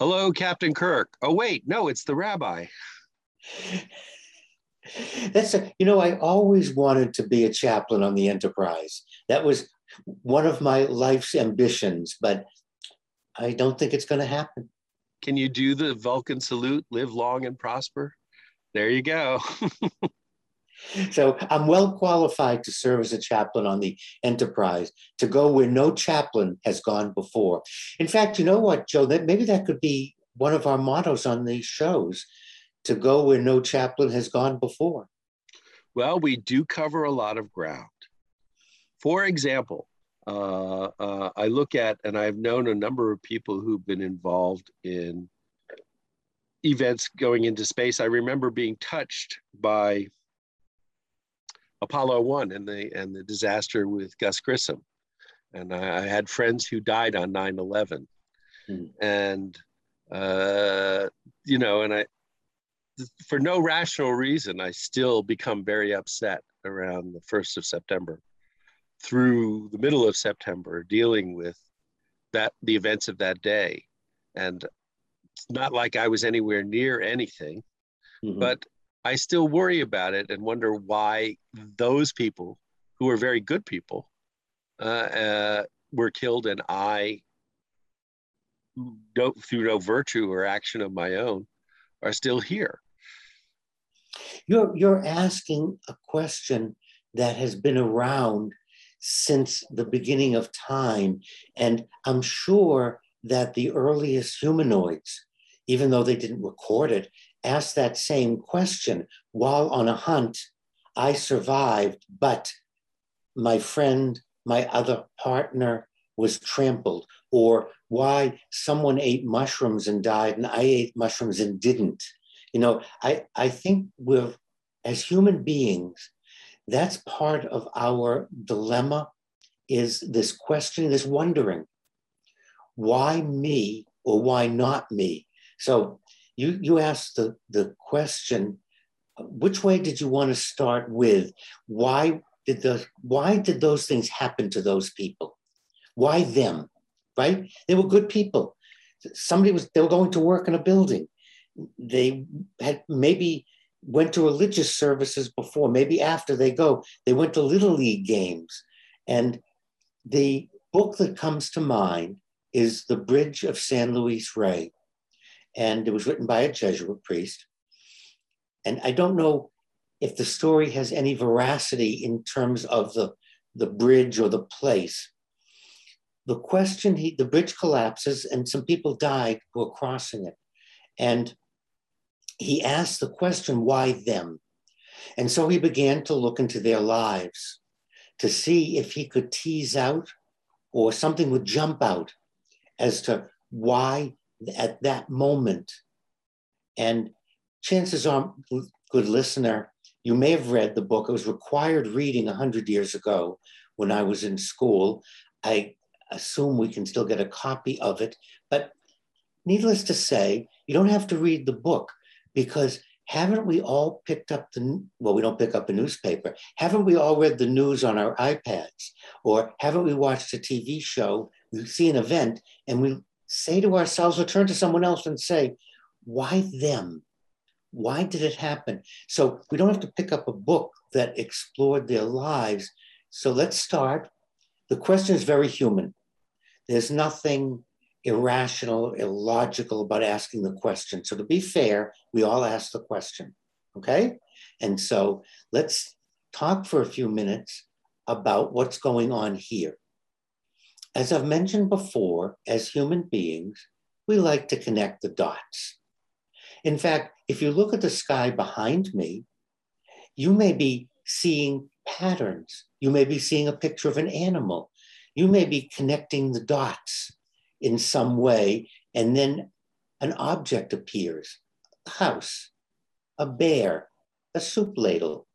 Hello, Captain Kirk. Oh, wait, no, it's the rabbi. That's a, you know, I always wanted to be a chaplain on the Enterprise. That was one of my life's ambitions, but I don't think it's going to happen. Can you do the Vulcan salute, live long and prosper? There you go. so I'm well qualified to serve as a chaplain on the Enterprise, to go where no chaplain has gone before. In fact, you know what, Joe? That maybe that could be one of our mottos on these shows: to go where no chaplain has gone before. Well, we do cover a lot of ground. For example, uh, uh, I look at, and I've known a number of people who've been involved in events going into space. I remember being touched by Apollo One and the and the disaster with Gus Grissom, and I, I had friends who died on 9/11, mm. and uh, you know, and I for no rational reason, I still become very upset around the first of September through the middle of September dealing with that the events of that day. And it's not like I was anywhere near anything, mm-hmm. but I still worry about it and wonder why those people who are very good people uh, uh, were killed and I, don't, through no virtue or action of my own, are still here. You're, you're asking a question that has been around since the beginning of time. And I'm sure that the earliest humanoids, even though they didn't record it, asked that same question while on a hunt. I survived, but my friend, my other partner was trampled, or why someone ate mushrooms and died and I ate mushrooms and didn't. You know, I, I think we're, as human beings, that's part of our dilemma is this question, this wondering, why me or why not me? So you you asked the, the question, which way did you want to start with? Why did the why did those things happen to those people? Why them? Right? They were good people. Somebody was they were going to work in a building. They had maybe went to religious services before, maybe after they go, they went to little league games. And the book that comes to mind is The Bridge of San Luis Rey and it was written by a Jesuit priest. And I don't know if the story has any veracity in terms of the, the bridge or the place. The question, he, the bridge collapses and some people died who were crossing it. And he asked the question, why them? And so he began to look into their lives to see if he could tease out or something would jump out as to why at that moment. And chances are, good listener, you may have read the book. It was required reading 100 years ago when I was in school. I assume we can still get a copy of it. But needless to say, you don't have to read the book because haven't we all picked up the well we don't pick up a newspaper haven't we all read the news on our ipads or haven't we watched a tv show we see an event and we say to ourselves or turn to someone else and say, why them? Why did it happen? So we don't have to pick up a book that explored their lives. So let's start. The question is very human. There's nothing irrational, illogical about asking the question. So to be fair, we all ask the question. Okay? And so let's talk for a few minutes about what's going on here. As I've mentioned before, as human beings, we like to connect the dots. In fact, if you look at the sky behind me, you may be seeing patterns. You may be seeing a picture of an animal. You may be connecting the dots in some way, and then an object appears a house, a bear, a soup ladle,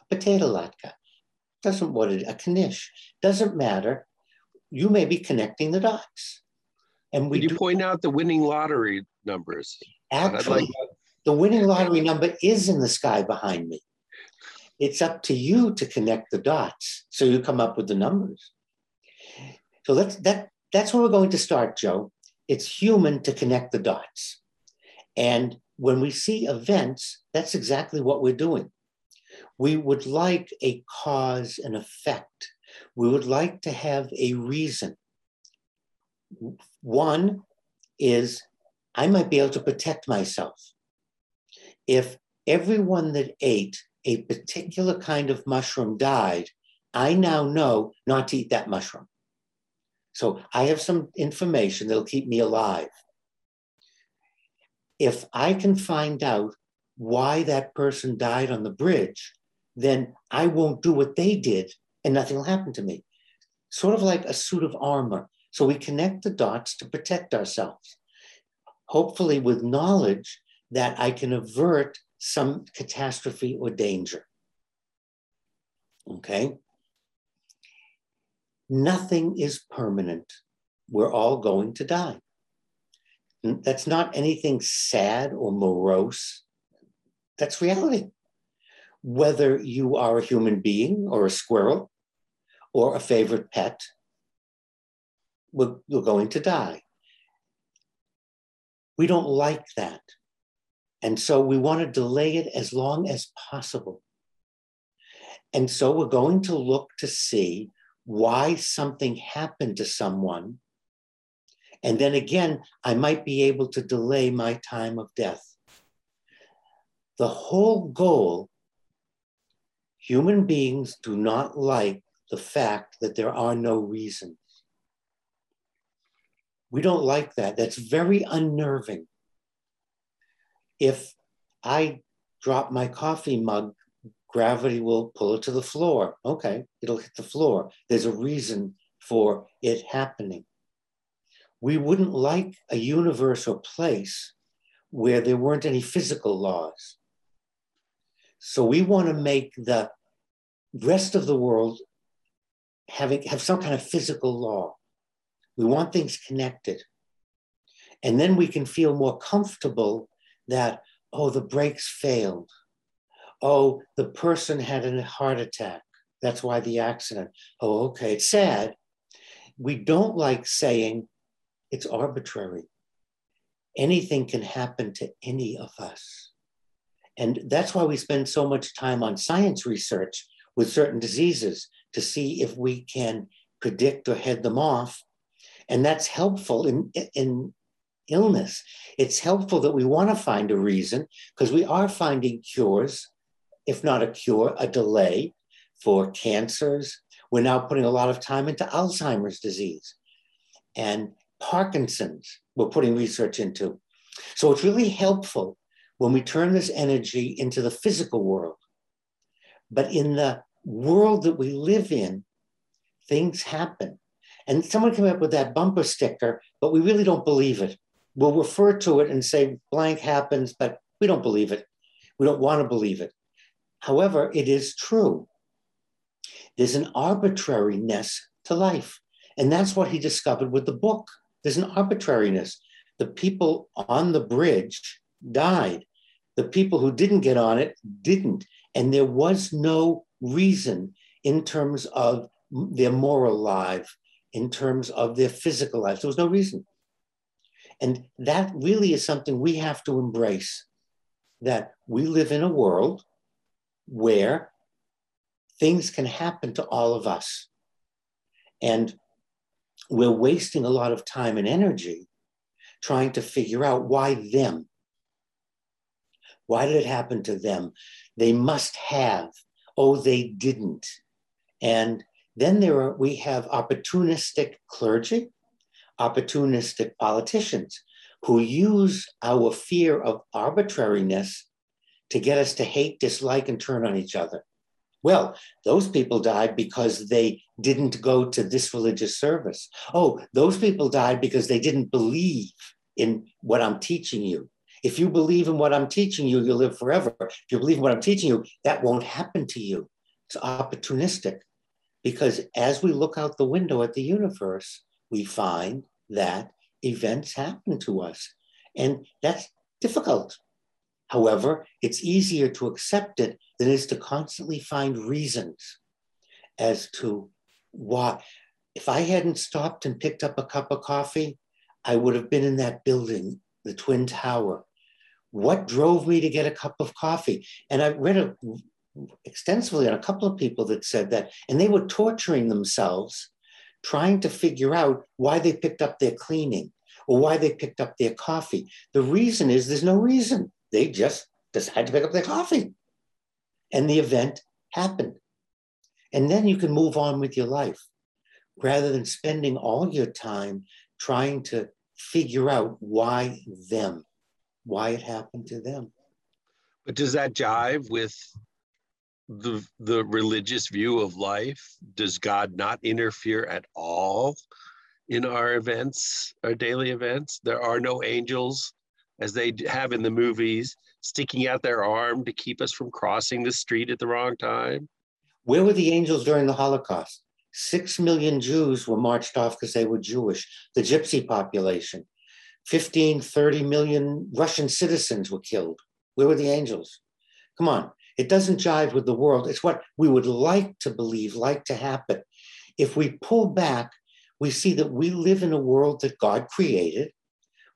a potato latke. Doesn't what it, a knish. Doesn't matter you may be connecting the dots. And we Could you do, point out the winning lottery numbers? Actually, like the winning lottery number is in the sky behind me. It's up to you to connect the dots so you come up with the numbers. So that's that that's where we're going to start, Joe. it's human to connect the dots. And when we see events, that's exactly what we're doing. We would like a cause and effect. We would like to have a reason. One is I might be able to protect myself. If everyone that ate a particular kind of mushroom died, I now know not to eat that mushroom. So I have some information that'll keep me alive. If I can find out why that person died on the bridge, then I won't do what they did and nothing will happen to me. Sort of like a suit of armor. So we connect the dots to protect ourselves, hopefully, with knowledge that I can avert some catastrophe or danger. Okay? Nothing is permanent. We're all going to die. That's not anything sad or morose. That's reality. Whether you are a human being or a squirrel or a favorite pet, we're, we're going to die. We don't like that. And so we want to delay it as long as possible. And so we're going to look to see why something happened to someone. And then again, I might be able to delay my time of death. The whole goal human beings do not like the fact that there are no reasons. We don't like that. That's very unnerving. If I drop my coffee mug gravity will pull it to the floor. Okay, it'll hit the floor. There's a reason for it happening. We wouldn't like a universe or place where there weren't any physical laws. So we want to make the rest of the world having have some kind of physical law. We want things connected. And then we can feel more comfortable that, oh, the brakes failed oh, the person had a heart attack. That's why the accident. Oh, okay. It's sad. We don't like saying it's arbitrary. Anything can happen to any of us. And that's why we spend so much time on science research with certain diseases to see if we can predict or head them off. And that's helpful in, in illness. It's helpful that we want to find a reason because we are finding cures if not a cure, a delay for cancers. We're now putting a lot of time into Alzheimer's disease and Parkinson's, we're putting research into. So it's really helpful when we turn this energy into the physical world. But in the world that we live in, things happen. And someone came up with that bumper sticker, but we really don't believe it. We'll refer to it and say blank happens, but we don't believe it. We don't want to believe it. However, it is true. There's an arbitrariness to life. And that's what he discovered with the book. There's an arbitrariness. The people on the bridge died. The people who didn't get on it didn't. And there was no reason in terms of their moral life, in terms of their physical life. There was no reason. And that really is something we have to embrace that we live in a world where things can happen to all of us. And we're wasting a lot of time and energy trying to figure out why them. Why did it happen to them? They must have. Oh, they didn't. And then there are, we have opportunistic clergy, opportunistic politicians who use our fear of arbitrariness to get us to hate, dislike, and turn on each other. Well, those people died because they didn't go to this religious service. Oh, those people died because they didn't believe in what I'm teaching you. If you believe in what I'm teaching you, you'll live forever. If you believe in what I'm teaching you, that won't happen to you. It's opportunistic because as we look out the window at the universe, we find that events happen to us. And that's difficult However, it's easier to accept it than it is to constantly find reasons as to why. If I hadn't stopped and picked up a cup of coffee, I would have been in that building, the Twin Tower. What drove me to get a cup of coffee? And I read a, extensively on a couple of people that said that, and they were torturing themselves trying to figure out why they picked up their cleaning or why they picked up their coffee. The reason is there's no reason. They just decided to pick up their coffee. And the event happened. And then you can move on with your life rather than spending all your time trying to figure out why them, why it happened to them. But does that jive with the the religious view of life? Does God not interfere at all in our events, our daily events? There are no angels, as they have in the movies, sticking out their arm to keep us from crossing the street at the wrong time. Where were the angels during the Holocaust? Six million Jews were marched off because they were Jewish, the gypsy population. 15, 30 million Russian citizens were killed. Where were the angels? Come on, it doesn't jive with the world. It's what we would like to believe, like to happen. If we pull back, we see that we live in a world that God created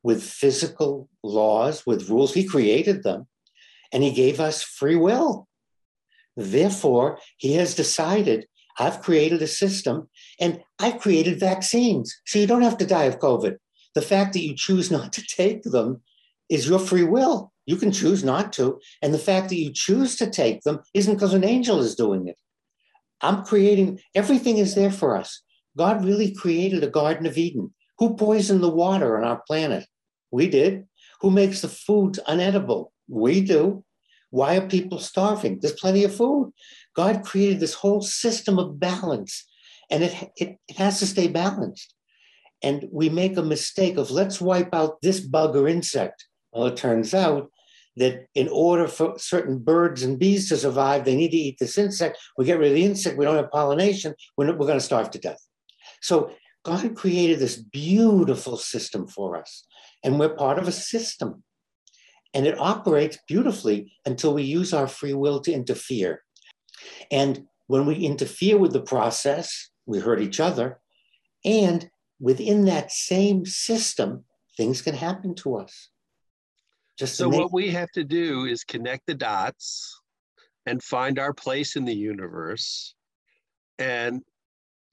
with physical laws, with rules. He created them, and He gave us free will. Therefore, He has decided I've created a system and I've created vaccines. So you don't have to die of COVID. The fact that you choose not to take them is your free will. You can choose not to. And the fact that you choose to take them isn't because an angel is doing it. I'm creating, everything is there for us. God really created a Garden of Eden. Who poisoned the water on our planet? We did. Who makes the food unedible? We do. Why are people starving? There's plenty of food. God created this whole system of balance, and it, it, it has to stay balanced. And we make a mistake of let's wipe out this bug or insect. Well, it turns out that in order for certain birds and bees to survive, they need to eat this insect. We get rid of the insect, we don't have pollination, we're, we're going to starve to death. So God created this beautiful system for us, and we're part of a system. And it operates beautifully until we use our free will to interfere. And when we interfere with the process, we hurt each other. And within that same system, things can happen to us. Just so, make- what we have to do is connect the dots and find our place in the universe and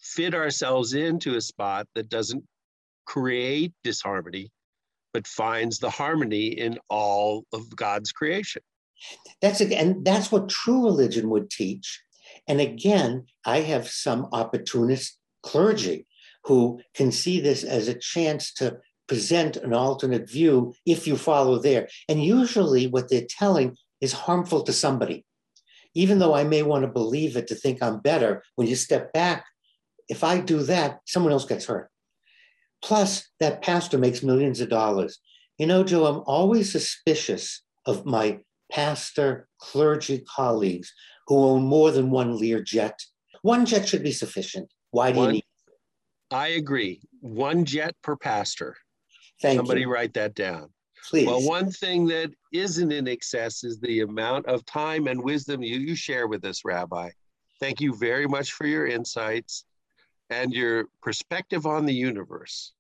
fit ourselves into a spot that doesn't create disharmony, but finds the harmony in all of God's creation. That's and that's what true religion would teach. And again, I have some opportunist clergy who can see this as a chance to present an alternate view if you follow there. And usually, what they're telling is harmful to somebody. Even though I may want to believe it to think I'm better, when you step back, if I do that, someone else gets hurt. Plus, that pastor makes millions of dollars. You know, Joe, I'm always suspicious of my pastor, clergy colleagues who own more than one Lear jet. One jet should be sufficient. Why do one, you need? I agree. One jet per pastor. Thank you. Somebody you. write that down. Please. Well, one thing that isn't in excess is the amount of time and wisdom you, you share with us, Rabbi. Thank you very much for your insights and your perspective on the universe.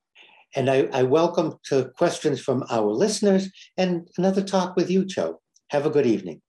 And I, I welcome to questions from our listeners and another talk with you, Joe. Have a good evening.